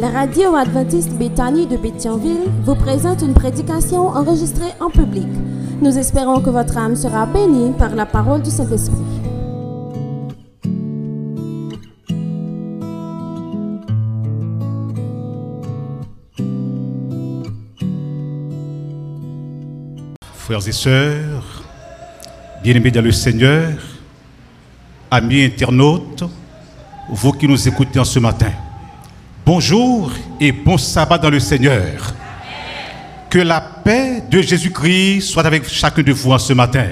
La radio adventiste Béthanie de Béthionville vous présente une prédication enregistrée en public. Nous espérons que votre âme sera bénie par la parole du Saint-Esprit. Frères et sœurs, bien-aimés dans le Seigneur, amis internautes, vous qui nous écoutez en ce matin, bonjour et bon sabbat dans le Seigneur. Que la paix de Jésus-Christ soit avec chacun de vous en ce matin.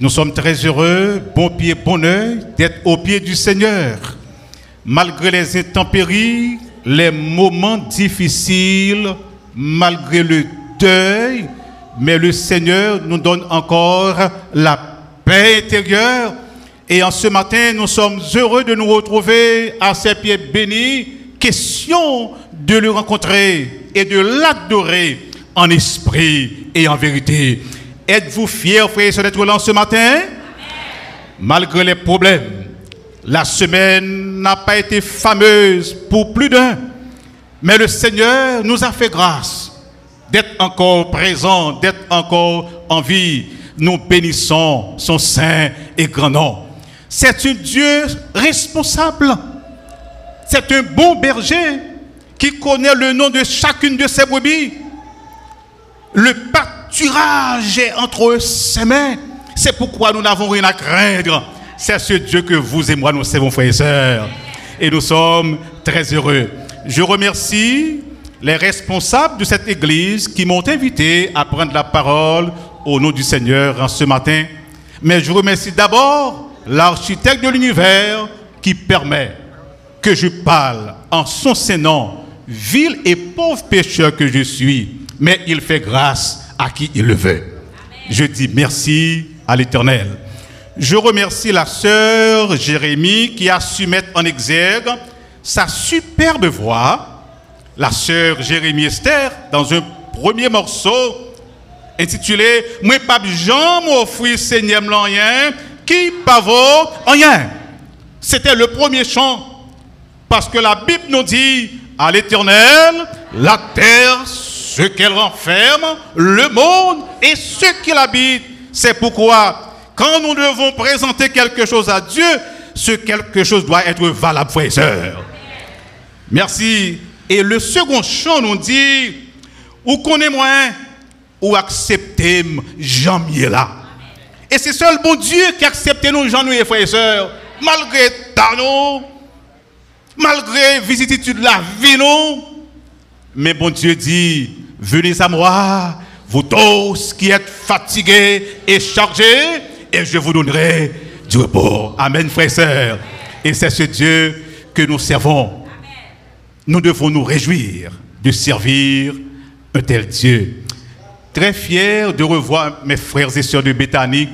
Nous sommes très heureux, bon pied, bon oeil, d'être au pied du Seigneur. Malgré les intempéries, les moments difficiles, malgré le deuil, mais le Seigneur nous donne encore la paix intérieure. Et en ce matin, nous sommes heureux de nous retrouver à ses pieds bénis. Question de le rencontrer et de l'adorer en esprit et en vérité. Êtes-vous fiers, frères et sœurs, d'être là ce matin? Malgré les problèmes, la semaine n'a pas été fameuse pour plus d'un. Mais le Seigneur nous a fait grâce d'être encore présent, d'être encore en vie. Nous bénissons son saint et grand nom. C'est un Dieu responsable. C'est un bon berger qui connaît le nom de chacune de ses brebis. Le pâturage est entre ses mains. C'est pourquoi nous n'avons rien à craindre. C'est ce Dieu que vous et moi nous servons, frères et sœurs. Et nous sommes très heureux. Je remercie les responsables de cette église qui m'ont invité à prendre la parole au nom du Seigneur ce matin. Mais je remercie d'abord l'architecte de l'univers qui permet que je parle en son Sénat, vil et pauvre pécheur que je suis, mais il fait grâce à qui il le veut. Je dis merci à l'Éternel. Je remercie la sœur Jérémie qui a su mettre en exergue sa superbe voix la sœur Jérémie Esther dans un premier morceau intitulé Moi pas Jean m'offrir Seigneur rien qui pas vaut rien. C'était le premier chant parce que la Bible nous dit à l'Éternel la terre ce qu'elle renferme, le monde et ce qu'il habite. C'est pourquoi quand nous devons présenter quelque chose à Dieu, ce quelque chose doit être valable, frères et sœurs. Merci et le second chant nous dit, ou connaissez-moi, ou acceptez Jean là. Et c'est seul bon Dieu qui accepte nous, Jean, nous et frères et sœurs, malgré nous, malgré vicissitude de la vie, nous. Mais bon Dieu dit, venez à moi, vous tous qui êtes fatigués et chargés, et je vous donnerai du repos. Amen, frères et sœurs. Et c'est ce Dieu que nous servons nous devons nous réjouir de servir un tel Dieu. Très fier de revoir mes frères et sœurs de Béthanie,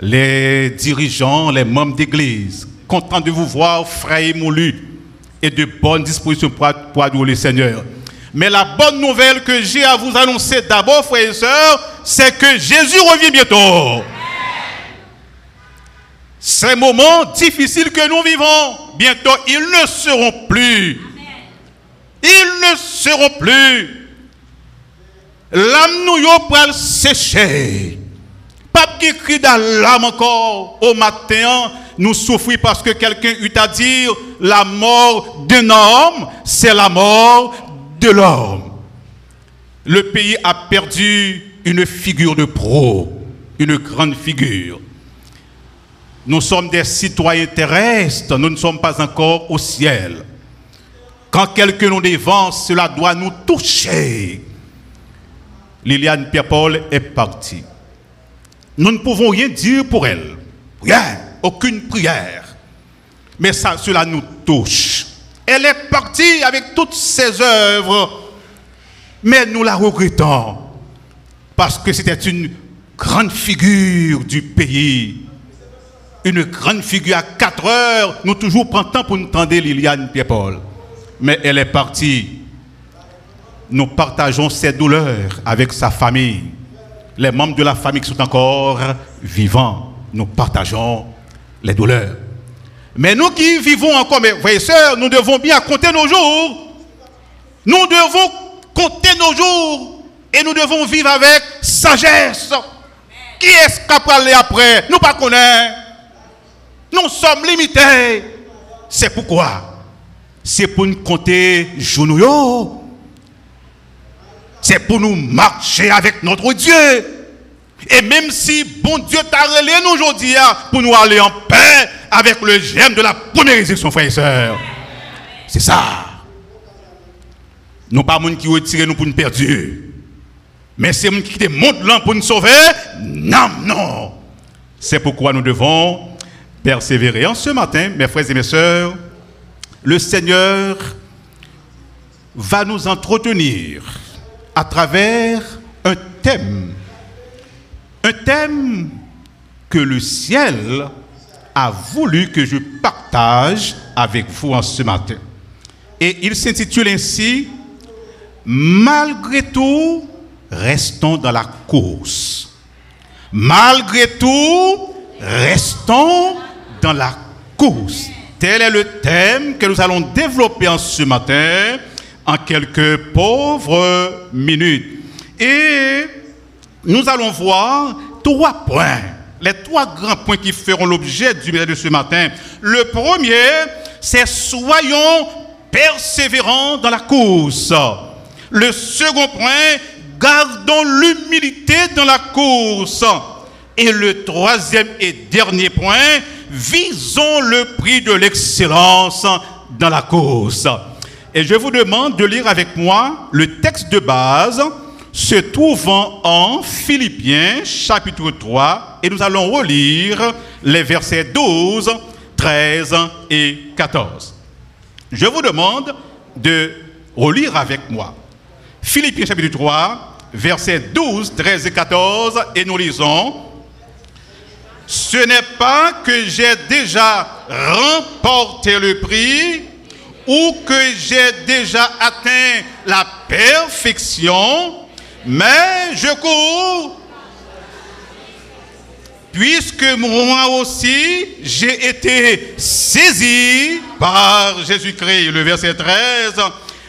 les dirigeants, les membres d'église, content de vous voir frais et moulu et de bonnes dispositions pour, pour adorer le Seigneur. Mais la bonne nouvelle que j'ai à vous annoncer d'abord, frères et sœurs, c'est que Jésus revient bientôt. Ces moments difficiles que nous vivons, bientôt, ils ne seront plus. Ils ne seront plus. L'âme nous pour sécher. Pas qui crie dans l'âme encore au matin, nous souffrons parce que quelqu'un eut à dire la mort d'un homme, c'est la mort de l'homme. Le pays a perdu une figure de pro, une grande figure. Nous sommes des citoyens terrestres, nous ne sommes pas encore au ciel. Quand quelqu'un nous dévance, cela doit nous toucher. Liliane Pierre-Paul est partie. Nous ne pouvons rien dire pour elle. Rien, aucune prière. Mais cela nous touche. Elle est partie avec toutes ses œuvres. Mais nous la regrettons. Parce que c'était une grande figure du pays. Une grande figure à 4 heures. Nous toujours prenons temps pour nous tendre Liliane Pierre-Paul mais elle est partie. Nous partageons ses douleurs avec sa famille. Les membres de la famille qui sont encore vivants, nous partageons les douleurs. Mais nous qui vivons encore, mes frères et sœurs, nous devons bien compter nos jours. Nous devons compter nos jours et nous devons vivre avec sagesse. Qui est-ce qui va aller après? Nous pas connaissons. Nous sommes limités. C'est pourquoi? C'est pour nous compter jours. C'est pour nous marcher avec notre Dieu. Et même si bon Dieu t'a relé nous aujourd'hui hein, pour nous aller en paix avec le germe de la première résurrection, frères et sœurs. C'est ça. Nous pas monde qui retire nous pour nous perdre. Mais c'est monde qui te montre là pour nous sauver. Non, non. C'est pourquoi nous devons persévérer. En ce matin, mes frères et mes sœurs, le Seigneur va nous entretenir à travers un thème un thème que le ciel a voulu que je partage avec vous en ce matin. Et il s'intitule ainsi Malgré tout, restons dans la course. Malgré tout, restons dans la course. Tel est le thème que nous allons développer en ce matin en quelques pauvres minutes. Et nous allons voir trois points. Les trois grands points qui feront l'objet du message de ce matin. Le premier, c'est soyons persévérants dans la course. Le second point, gardons l'humilité dans la course. Et le troisième et dernier point, visons le prix de l'excellence dans la course. Et je vous demande de lire avec moi le texte de base se trouvant en Philippiens chapitre 3 et nous allons relire les versets 12, 13 et 14. Je vous demande de relire avec moi. Philippiens chapitre 3, versets 12, 13 et 14 et nous lisons Ce n'est pas que j'ai déjà remporté le prix ou que j'ai déjà atteint la perfection, mais je cours, puisque moi aussi j'ai été saisi par Jésus-Christ. Le verset 13.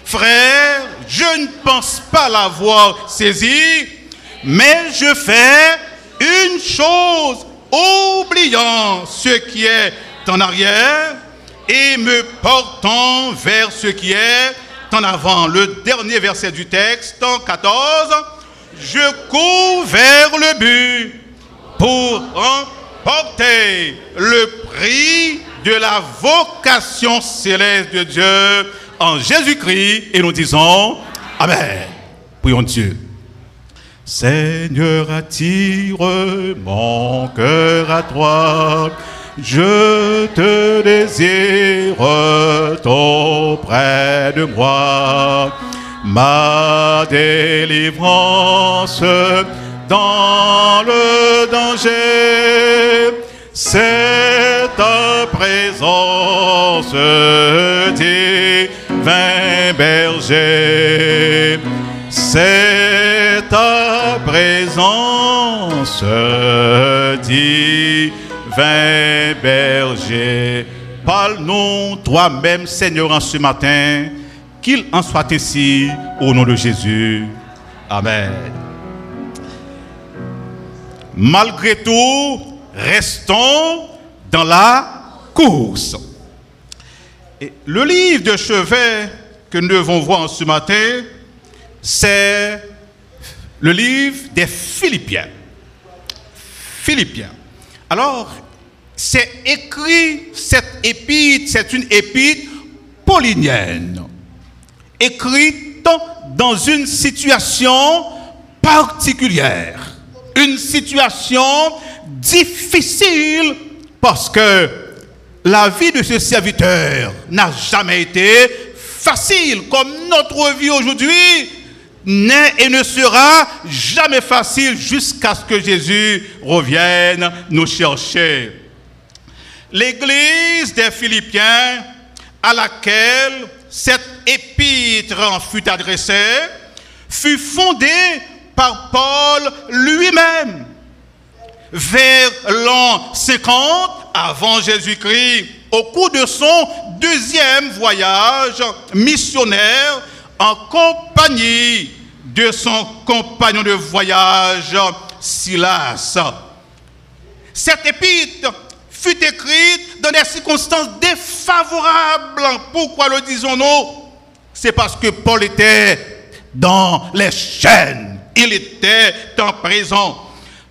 Frère, je ne pense pas l'avoir saisi, mais je fais une chose, oubliant ce qui est en arrière et me portant vers ce qui est en avant. Le dernier verset du texte, 14. Je cours vers le but pour emporter le prix de la vocation céleste de Dieu en Jésus-Christ. Et nous disons Amen. Prions Dieu. Seigneur, attire mon cœur à toi je te désire auprès de moi. Ma délivrance dans le danger, c'est ta présence, divin berger. C'est ta présence, divin Vin berger, parle-nous toi-même, Seigneur, en ce matin, qu'il en soit ainsi au nom de Jésus. Amen. Malgré tout, restons dans la course. Et le livre de chevet que nous devons voir en ce matin, c'est le livre des Philippiens. Philippiens. Alors, c'est écrit, cette épître, c'est une épître paulinienne, écrite dans une situation particulière, une situation difficile parce que la vie de ce serviteur n'a jamais été facile comme notre vie aujourd'hui n'est et ne sera jamais facile jusqu'à ce que Jésus revienne nous chercher. L'église des Philippiens à laquelle cette épître fut adressée fut fondée par Paul lui-même vers l'an 50 avant Jésus-Christ au cours de son deuxième voyage missionnaire en compagnie de son compagnon de voyage, Silas. Cette épître fut écrite dans des circonstances défavorables. Pourquoi le disons-nous? C'est parce que Paul était dans les chaînes. Il était en prison.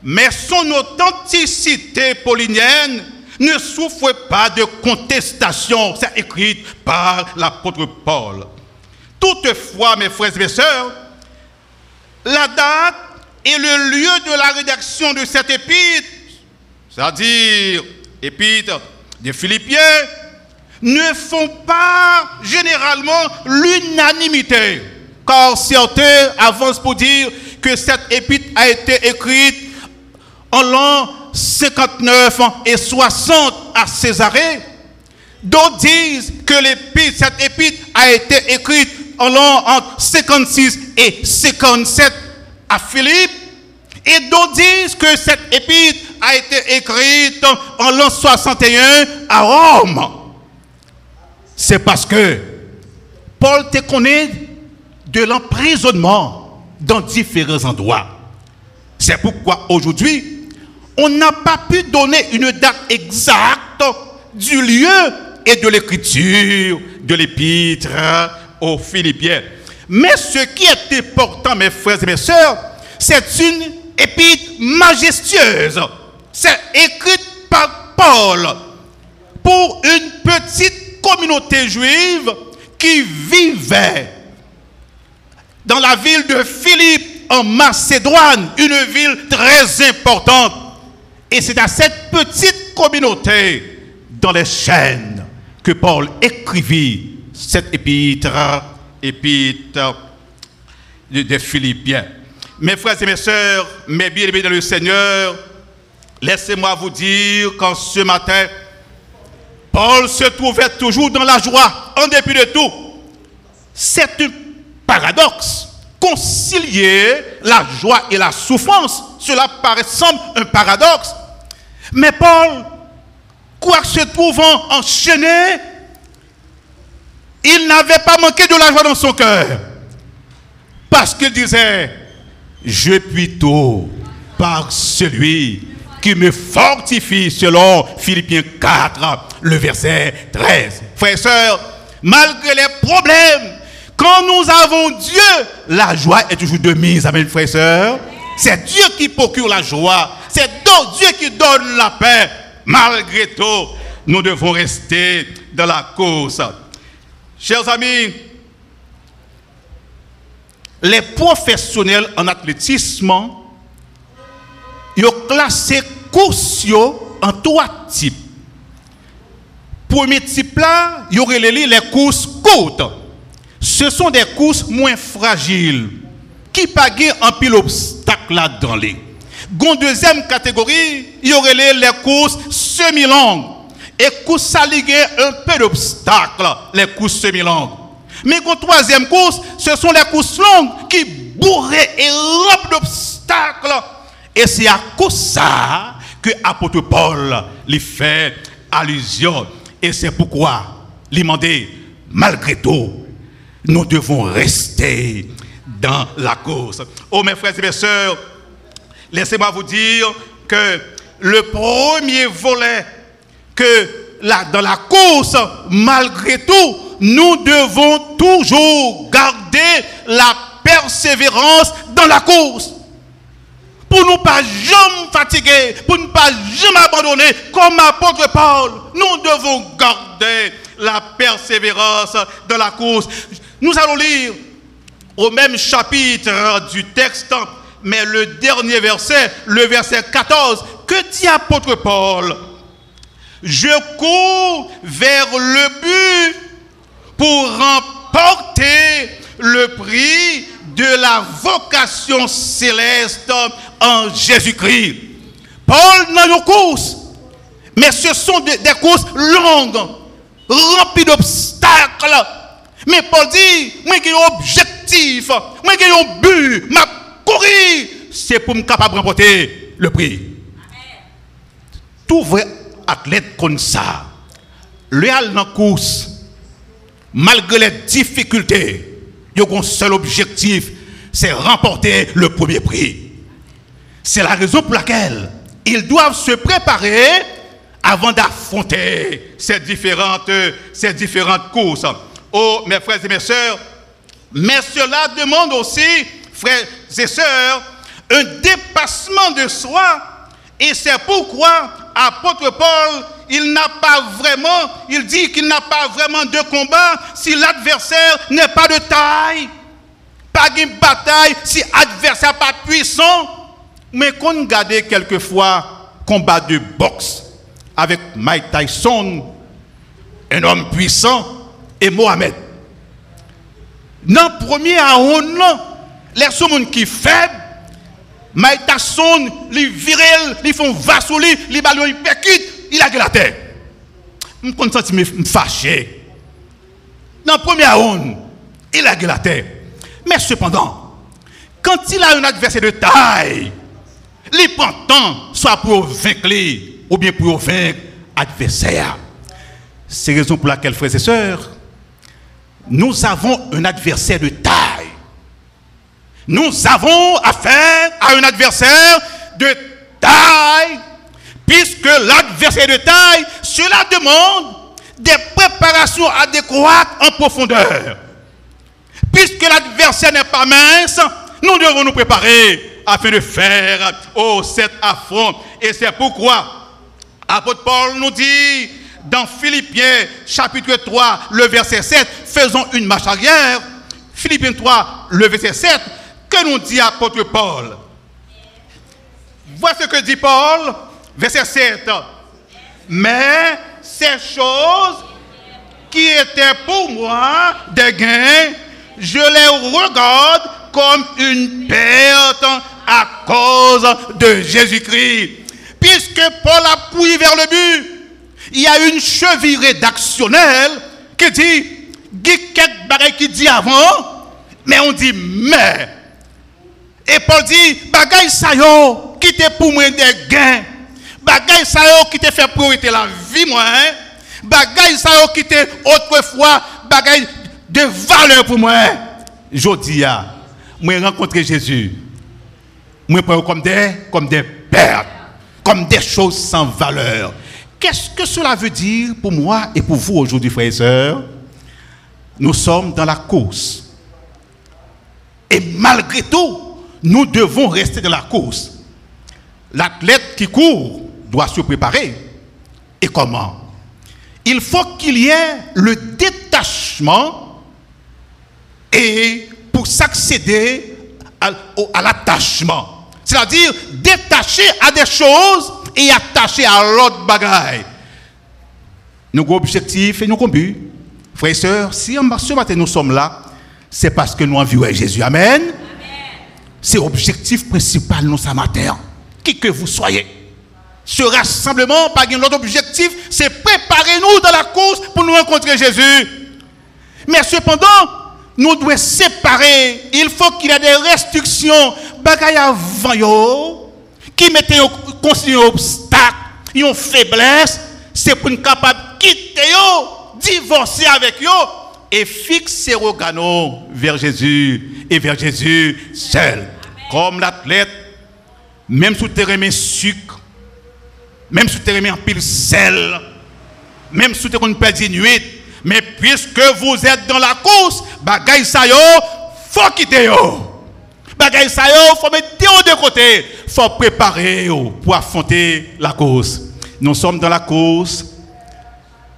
Mais son authenticité paulinienne ne souffre pas de contestation. C'est écrit par l'apôtre Paul. Toutefois, mes frères et sœurs, la date et le lieu de la rédaction de cette épître, c'est-à-dire épître des Philippiens, ne font pas généralement l'unanimité. Car certains avancent pour dire que cette épître a été écrite en l'an 59 et 60 à Césarée. D'autres disent que cette épître a été écrite en l'an entre 56 et 57 à Philippe. Et d'autres disent que cette épître a été écrite en l'an 61 à Rome. C'est parce que Paul te de l'emprisonnement dans différents endroits. C'est pourquoi aujourd'hui, on n'a pas pu donner une date exacte du lieu et de l'écriture de l'épître aux Philippiens. Mais ce qui est important, mes frères et mes sœurs, c'est une épître majestueuse. C'est écrite par Paul pour une petite communauté juive qui vivait dans la ville de Philippe en Macédoine, une ville très importante. Et c'est à cette petite communauté dans les chaînes que Paul écrivit cette épître, épître des Philippiens. Mes frères et mes sœurs, mes bien-aimés dans le Seigneur, laissez-moi vous dire qu'en ce matin, Paul se trouvait toujours dans la joie, en dépit de tout. C'est un paradoxe. Concilier la joie et la souffrance, cela paraît semble un paradoxe. Mais Paul, quoique se trouvant enchaîné, il n'avait pas manqué de la joie dans son cœur. Parce qu'il disait, je puis tout par celui qui me fortifie selon Philippiens 4, le verset 13. Frères et sœurs, malgré les problèmes, quand nous avons Dieu, la joie est toujours de mise. Amen, frères et sœurs. C'est Dieu qui procure la joie. C'est Dieu qui donne la paix. Malgré tout, nous devons rester dans la course. Chers amis, les professionnels en athlétisme, ils ont classé courses en trois types. Premier type là, il y aurait les courses courtes. Ce sont des courses moins fragiles qui pagaient un pile obstacle là dans les. Deuxième catégorie, il y aurait les, courses semi-longues. Et courses ça un peu d'obstacles, les courses semi-longues. Mais gon troisième course, ce sont les courses longues qui bourraient et remplissent d'obstacles. Et c'est à cause ça que apôtre Paul lui fait allusion. Et c'est pourquoi, lui demandait, malgré tout, nous devons rester dans la course. Oh mes frères et mes sœurs, laissez-moi vous dire que le premier volet que dans la course, malgré tout, nous devons toujours garder la persévérance dans la course. Pour ne pas jamais fatiguer, pour ne pas jamais abandonner, comme apôtre Paul, nous devons garder la persévérance dans la course. Nous allons lire au même chapitre du texte, mais le dernier verset, le verset 14, que dit apôtre Paul? Je cours vers le but pour remporter le prix de la vocation céleste en Jésus-Christ. Paul n'a une course, mais ce sont des, courses longues, remplies d'obstacles mais Paul dit, moi j'ai un objectif, moi j'ai un but, ma courir, c'est pour me capable de remporter le prix. Tout vrai athlète comme ça, le dans la course, malgré les difficultés, ils ont un seul objectif, c'est remporter le premier prix. C'est la raison pour laquelle ils doivent se préparer avant d'affronter ces différentes, ces différentes courses. Oh, mes frères et mes sœurs, mais cela demande aussi, frères et sœurs, un dépassement de soi. Et c'est pourquoi apôtre Paul, il n'a pas vraiment, il dit qu'il n'a pas vraiment de combat si l'adversaire n'est pas de taille. Pas une bataille si l'adversaire n'est pas puissant. Mais qu'on garde quelquefois combat de boxe avec Mike Tyson, un homme puissant, et Mohamed. Dans le premier à les gens qui faibles, Mike Tyson, les virils, ils font vassouli, les ballons, ils percutent, il a la terre. Je me fâché. Dans le premier round, il a la terre. Mais cependant, quand il a un adversaire de taille, il prend temps, soit pour vaincre ou bien pour vaincre l'adversaire. C'est la raison pour laquelle, frères et sœurs, nous avons un adversaire de taille. Nous avons affaire à un adversaire de taille, puisque l'adversaire de taille, cela demande des préparations adéquates en profondeur. Puisque l'adversaire n'est pas mince, nous devons nous préparer afin de faire oh, cet affront. Et c'est pourquoi apôtre Paul nous dit dans Philippiens chapitre 3, le verset 7, faisons une marche arrière. Philippiens 3, le verset 7, que nous dit apôtre Paul Voici ce que dit Paul, verset 7. Mais ces choses qui étaient pour moi des gains, je les regarde comme une perte à cause de Jésus-Christ. Puisque Paul a pouillé vers le but, il y a une cheville rédactionnelle qui dit, qui dit avant, mais on dit mais. Et Paul dit, bagay sa yo, qui te pour moi des gains. Bagay sa yo qui te fait priorité la vie moi. Hein? Yo qui te autrefois bagay de valeur pour moi. Moi rencontré Jésus. Moi prends comme des comme des pertes, comme des choses sans valeur. Qu'est-ce que cela veut dire pour moi et pour vous aujourd'hui, frères et sœurs? Nous sommes dans la course. Et malgré tout, nous devons rester dans la course. L'athlète qui court doit se préparer. Et comment? Il faut qu'il y ait le détachement et pour s'accéder à, l'attachement. C'est-à-dire détacher à des choses et attaché à l'autre bagaille. Nos objectifs et nos combats. Frères et sœurs, si ce matin nous sommes là, c'est parce que nous envions Jésus. Amen. C'est l'objectif principal nous ce matin. Qui que vous soyez. Ce rassemblement, l'autre objectif, c'est préparer nous dans la course pour nous rencontrer Jésus. Mais cependant, nous devons séparer. Il faut qu'il y ait des restrictions. Bagaille avant qui mettait un obstacle, une faiblesse, c'est pour nous capable de quitter divorcer avec eux et fixer nos vers Jésus et vers Jésus seul. Comme l'athlète, même sous terrain sucre, même sous terrain en pile sel, même sous terrain perdre nuit, mais puisque vous êtes dans la course, bagaille ça yo, faut quitter yo. Bagaille ça yo, faut mettre de côté faut préparer pour affronter la cause. Nous sommes dans la cause.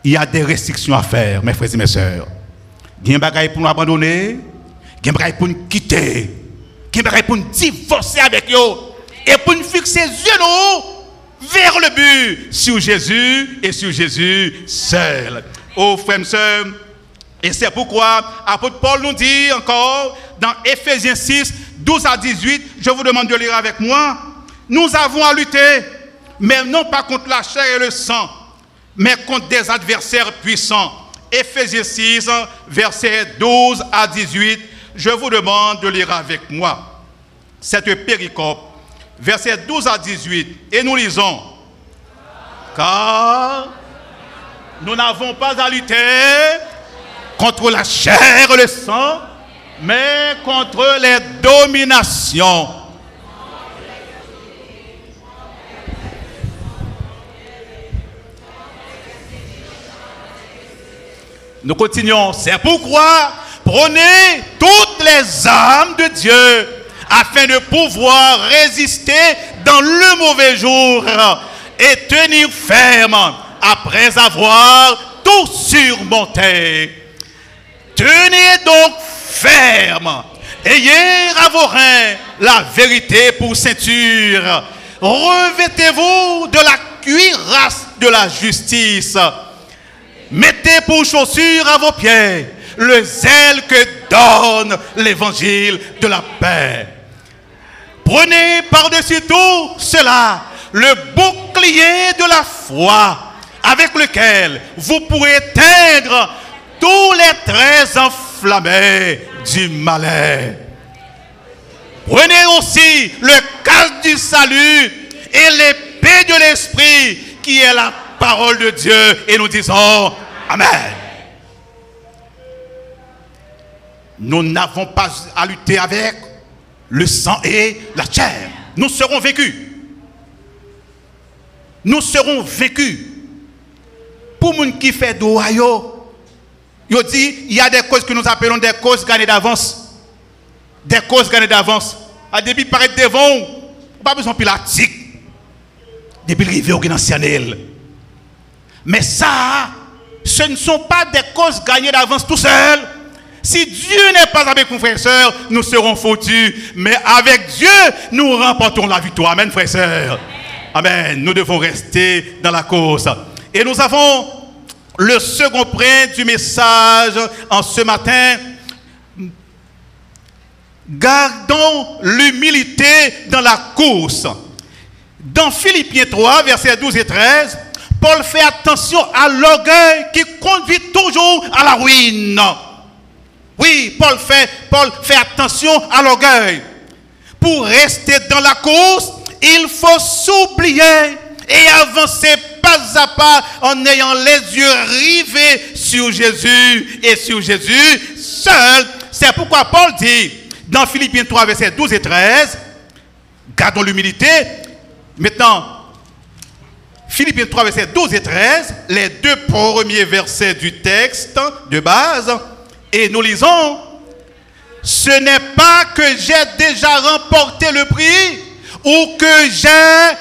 Il y a des restrictions à faire, mes frères et mes sœurs. Il y a des choses pour nous abandonner. Des choses pour nous quitter. Choses pour nous divorcer avec eux. Et pour nous fixer les yeux vers le but, sur Jésus et sur Jésus seul. Oh, frères et sœurs, et c'est pourquoi apôtre Paul nous dit encore dans Ephésiens 6, 12 à 18, je vous demande de lire avec moi. Nous avons à lutter, mais non pas contre la chair et le sang, mais contre des adversaires puissants. Ephésiens 6, versets 12 à 18, je vous demande de lire avec moi cette péricope, versets 12 à 18, et nous lisons. Car Nous n'avons pas à lutter contre la chair et le sang, mais contre les dominations. Nous continuons. C'est pourquoi prenez toutes les armes de Dieu afin de pouvoir résister dans le mauvais jour et tenir ferme après avoir tout surmonté. Tenez donc ferme. Ayez à vos reins la vérité pour ceinture. Revêtez-vous de la cuirasse de la justice. Mettez pour chaussure à vos pieds le zèle que donne l'évangile de la paix. Prenez par-dessus tout cela le bouclier de la foi avec lequel vous pourrez éteindre tous les traits enflammés du malin. Prenez aussi le casque du salut et l'épée de l'esprit qui est la parole de Dieu et nous disons Amen. Nous n'avons pas à lutter avec le sang et la chair. Nous serons vécus. Nous serons vécus. Pour gens qui fait doyo, il dit il y a des causes que nous appelons des causes gagnées d'avance. Des causes gagnées d'avance. À début paraître devant, pas besoin de pilatique. Depuis arrivé au Mais ça, ce ne sont pas des causes gagnées d'avance tout seul. Si Dieu n'est pas avec nous, frères et sœurs, nous serons foutus. Mais avec Dieu, nous remportons la victoire. Amen, frères et sœurs. Amen. Nous devons rester dans la cause. Et nous avons le second point du message en ce matin. Gardons l'humilité dans la course. Dans Philippiens 3, versets 12 et 13, Paul fait attention à l'orgueil qui conduit toujours à la ruine. Oui, Paul fait, Paul fait attention à l'orgueil. Pour rester dans la course, il faut s'oublier et avancer pas à pas en ayant les yeux rivés sur Jésus et sur Jésus seul. C'est pourquoi Paul dit dans Philippiens 3, versets 12 et 13, gardons l'humilité. Maintenant, Philippiens 3, versets 12 et 13, les deux premiers versets du texte de base. Et nous lisons, ce n'est pas que j'ai déjà remporté le prix ou que j'ai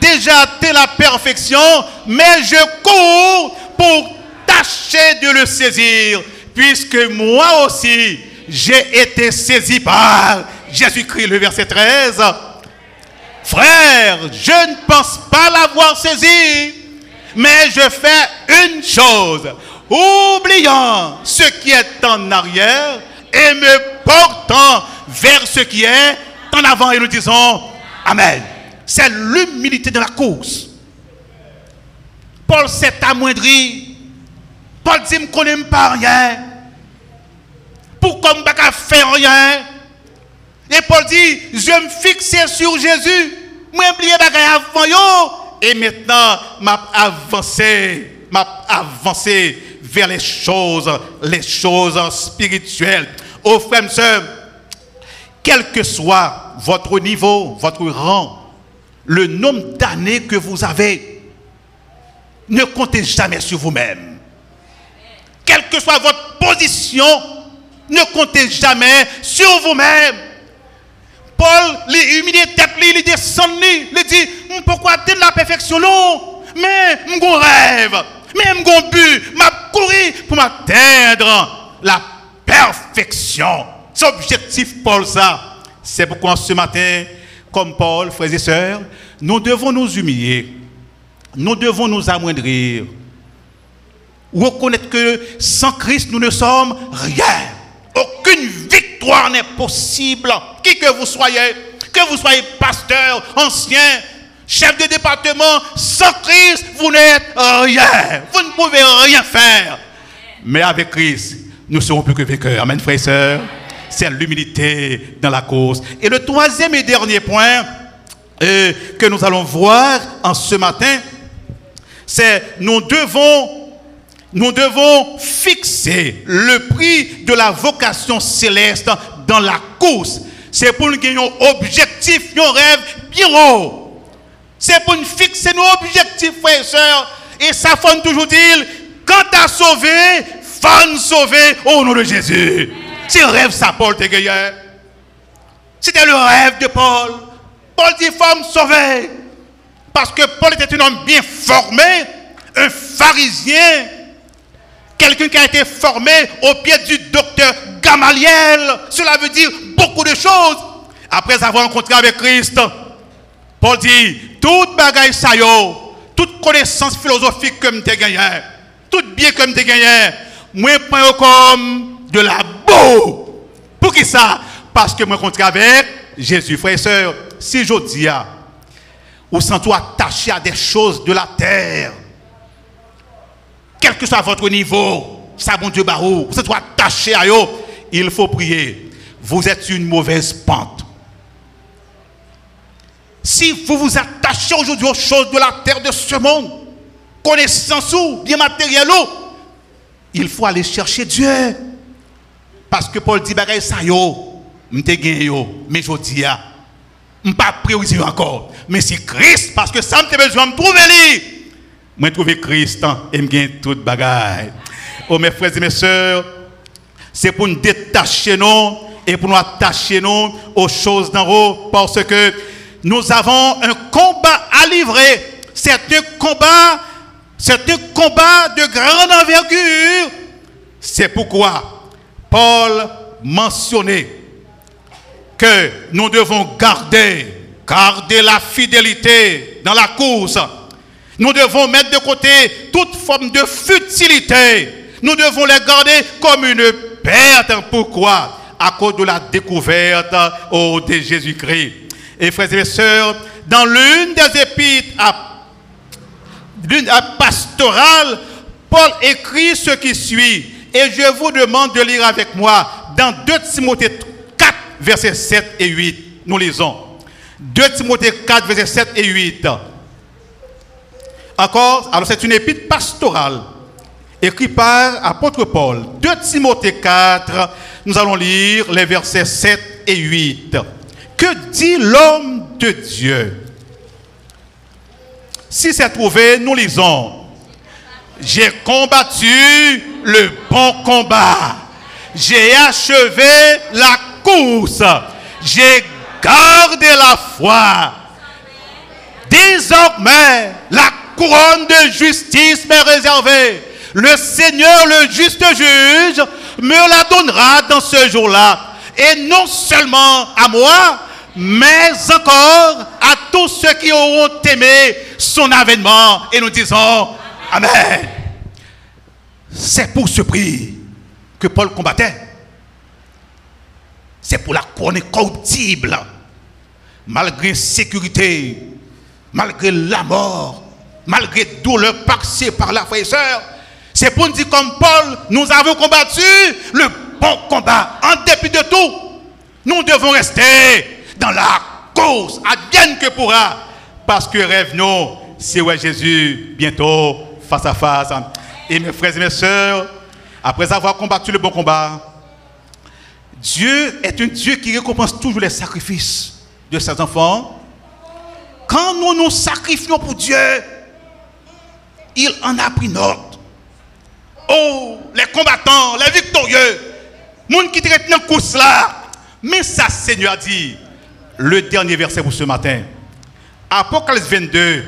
déjà atteint la perfection, mais je cours pour tâcher de le saisir, puisque moi aussi, j'ai été saisi par Jésus-Christ, le verset 13. Frère, je ne pense pas l'avoir saisi, mais je fais une chose oubliant ce qui est en arrière et me portant vers ce qui est en avant. Et nous disons Amen. C'est l'humilité de la course. Paul s'est amoindri. Paul dit, je ne connais pas rien. Pourquoi je ne pas faire rien? Et Paul dit, je me fixer sur Jésus. Je oublié avant. Et maintenant, m'a avancé, m'a avancé vers les choses, les choses spirituelles. Frères et quel que soit votre niveau, votre rang, le nombre d'années que vous avez, ne comptez jamais sur vous-même. Quelle que soit votre position, ne comptez jamais sur vous-même. Paul, il humilié tête, il descend, il dit, pourquoi de la perfection Non, mais mon rêve. Même mon but, m'a couru pour m'atteindre la perfection. C'est objectif Paul ça. C'est pourquoi ce matin, comme Paul, frères et sœurs, nous devons nous humilier. Nous devons nous amoindrir. Reconnaître que sans Christ, nous ne sommes rien. Aucune victoire n'est possible. Qui que vous soyez, que vous soyez pasteur, ancien, chef de département, sans Christ, vous n'êtes rien. Vous ne pouvez rien faire. Mais avec Christ, nous serons plus que vainqueurs. Amen, frères et sœurs. C'est l'humilité dans la cause. Et le troisième et dernier point euh, que nous allons voir en ce matin, c'est nous devons nous devons fixer le prix de la vocation céleste dans la course. C'est pour nous gagner un objectif, un rêve bien haut. C'est pour nous fixer nos objectifs, frères et sœurs. Et ça, faut toujours dire, quand tu as sauvé, faut sauver au nom de Jésus. C'est un rêve, ça, Paul, te C'était le rêve de Paul. Paul dit, faut me sauver. Parce que Paul était un homme bien formé, un pharisien, quelqu'un qui a été formé au pied du docteur Gamaliel. Cela veut dire beaucoup de choses. Après avoir rencontré avec Christ, Paul dit, toute bagaille ça toute connaissance philosophique comme tu gagné, tout bien comme tu gagné, moi prends comme de la boue. Pour qui ça? Parce que moi rencontré avec Jésus, frère et soeur, si je dis, ou sans toi attaché à des choses de la terre, quel que soit votre niveau, ça bon Dieu barou, vous êtes attaché à eux, il faut prier. Vous êtes une mauvaise pente. Si vous vous attachez aujourd'hui aux choses de la terre de ce monde, connaissance ou bien matériel il faut aller chercher Dieu. Parce que Paul dit, bagay ça yo, m'te yo, mais je dis, je pas encore. Mais c'est Christ, parce que ça me besoin de trouver lui. Trouver Christ hein, et me gagne toute bagaille. Oh, mes frères et mes sœurs, c'est pour nous détacher nous et pour nous attacher nous aux choses d'en haut, parce que nous avons un combat à livrer. C'est un combat, c'est un combat de grande envergure. C'est pourquoi Paul mentionnait que nous devons garder, garder la fidélité dans la course. Nous devons mettre de côté toute forme de futilité. Nous devons les garder comme une perte. Pourquoi? À cause de la découverte oh, de Jésus-Christ. Et frères et sœurs, dans l'une des épîtres à, pastorale, Paul écrit ce qui suit. Et je vous demande de lire avec moi dans 2 Timothée versets 7 et 8. Nous lisons. 2 Timothée 4, versets 7 et 8. Encore, alors c'est une épître pastorale écrite par apôtre Paul. 2 Timothée 4, nous allons lire les versets 7 et 8. Que dit l'homme de Dieu? Si c'est trouvé, nous lisons. J'ai combattu le bon combat. J'ai achevé la course. J'ai gardé la foi. Désormais, la couronne de justice m'est réservée. Le Seigneur, le juste juge, me la donnera dans ce jour-là. Et non seulement à moi, mais encore à tous ceux qui auront aimé son avènement. Et nous disons Amen. C'est pour ce prix que Paul combattait c'est pour la couronne incorruptible. Malgré sécurité, malgré la mort, malgré douleur passée par la frayeur, c'est pour nous dire comme Paul, nous avons combattu le bon combat en dépit de tout. Nous devons rester dans la cause, bien que pourra, parce que rêve nous, c'est ouais Jésus bientôt face à face. Et mes frères et mes sœurs, après avoir combattu le bon combat, Dieu est un Dieu qui récompense toujours les sacrifices de ses enfants. Quand nous nous sacrifions pour Dieu, il en a pris note. Oh, les combattants, les victorieux, monde qui traite dans course là. Mais ça, Seigneur dit, le dernier verset pour ce matin. Apocalypse 22,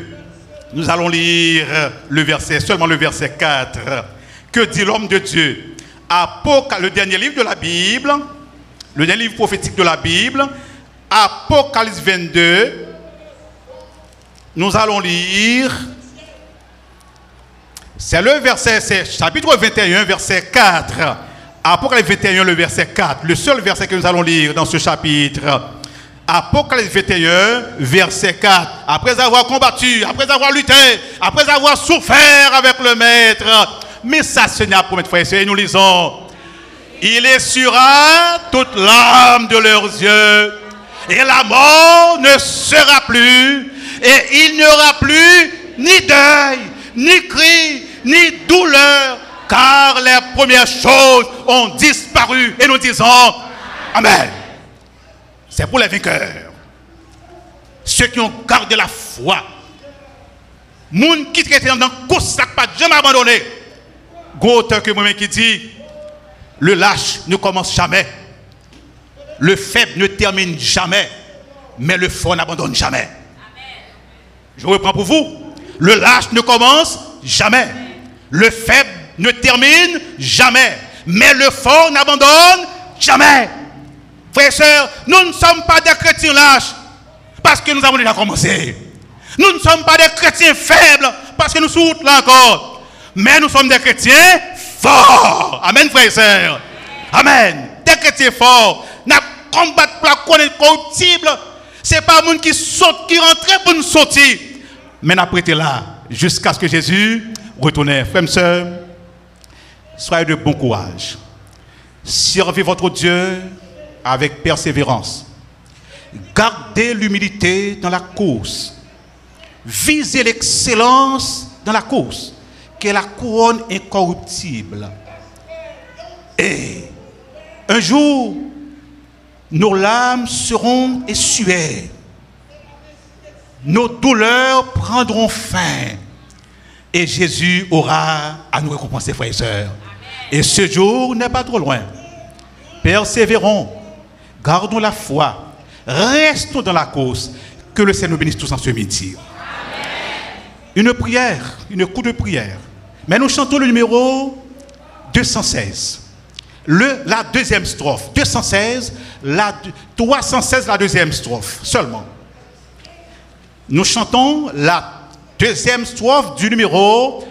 nous allons lire le verset, seulement le verset 4. Que dit l'homme de Dieu? Apocalypse, le dernier livre de la Bible, le dernier livre prophétique de la Bible, Apocalypse 22, nous allons lire, c'est le verset, c'est chapitre 21, verset 4. Apocalypse 21, le verset 4, le seul verset que nous allons lire dans ce chapitre. Apocalypse 21, verset 4. Après avoir combattu, après avoir lutté, après avoir souffert avec le Maître, mais ça, Seigneur, pour mettre frère et nous lisons il essuiera toute l'âme de leurs yeux. Et la mort ne sera plus. Et il n'y aura plus ni deuil, ni cri, ni douleur, car les premières choses ont disparu et nous disons Amen. C'est pour les vainqueurs. Ceux qui ont gardé la foi. Moun qui traite dans course, pas jamais abandonné. Gros que moi qui dit le lâche ne commence jamais. Le faible ne termine jamais. Mais le fort n'abandonne jamais. Je reprends pour vous. Le lâche ne commence jamais. Le faible ne termine jamais. Mais le fort n'abandonne jamais. Frères et sœurs, nous ne sommes pas des chrétiens lâches parce que nous avons déjà commencé. Nous ne sommes pas des chrétiens faibles parce que nous sommes là encore. Mais nous sommes des chrétiens forts. Amen, frères et sœurs. Amen. Des chrétiens forts. Nous combattre pour la corruptible. Ce n'est pas monde qui qui rentre pour nous sortir. Mais nous prêté là jusqu'à ce que Jésus retourne. Frères et sœurs, soyez de bon courage. Servez votre Dieu avec persévérance. Gardez l'humilité dans la course. Visez l'excellence dans la course, qui est la couronne incorruptible. Et un jour, nos larmes seront essuées. Nos douleurs prendront fin. Et Jésus aura à nous récompenser, frères et sœurs. Et ce jour n'est pas trop loin. Persévérons, gardons la foi, restons dans la course. Que le Seigneur nous bénisse tous en ce midi. Une prière, une coup de prière. Mais nous chantons le numéro 216. Le, la deuxième strophe. 216, la, 316, la deuxième strophe seulement. Nous chantons la deuxième strophe du numéro.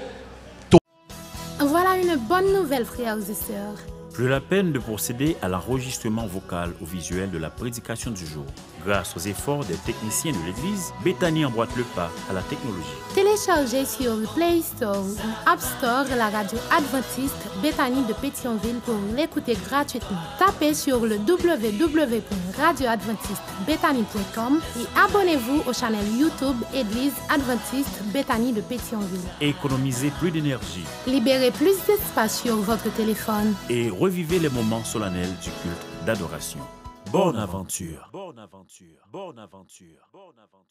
Voilà une bonne nouvelle, frères et sœurs. Plus la peine de procéder à l'enregistrement vocal ou visuel de la prédication du jour. Grâce aux efforts des techniciens de l'Église, Bethany emboîte le pas à la technologie. Téléchargez sur le Play Store ou App Store la radio adventiste Bethany de Pétionville pour l'écouter gratuitement. Tapez sur le www.radioadventistebethany.com et abonnez-vous au channel YouTube Église adventiste Bethany de Pétionville. Économisez plus d'énergie Libérez plus d'espace sur votre téléphone. et revivez les moments solennels du culte d'adoration. Bonne aventure. Bonne aventure. Bonne aventure. Bonne aventure.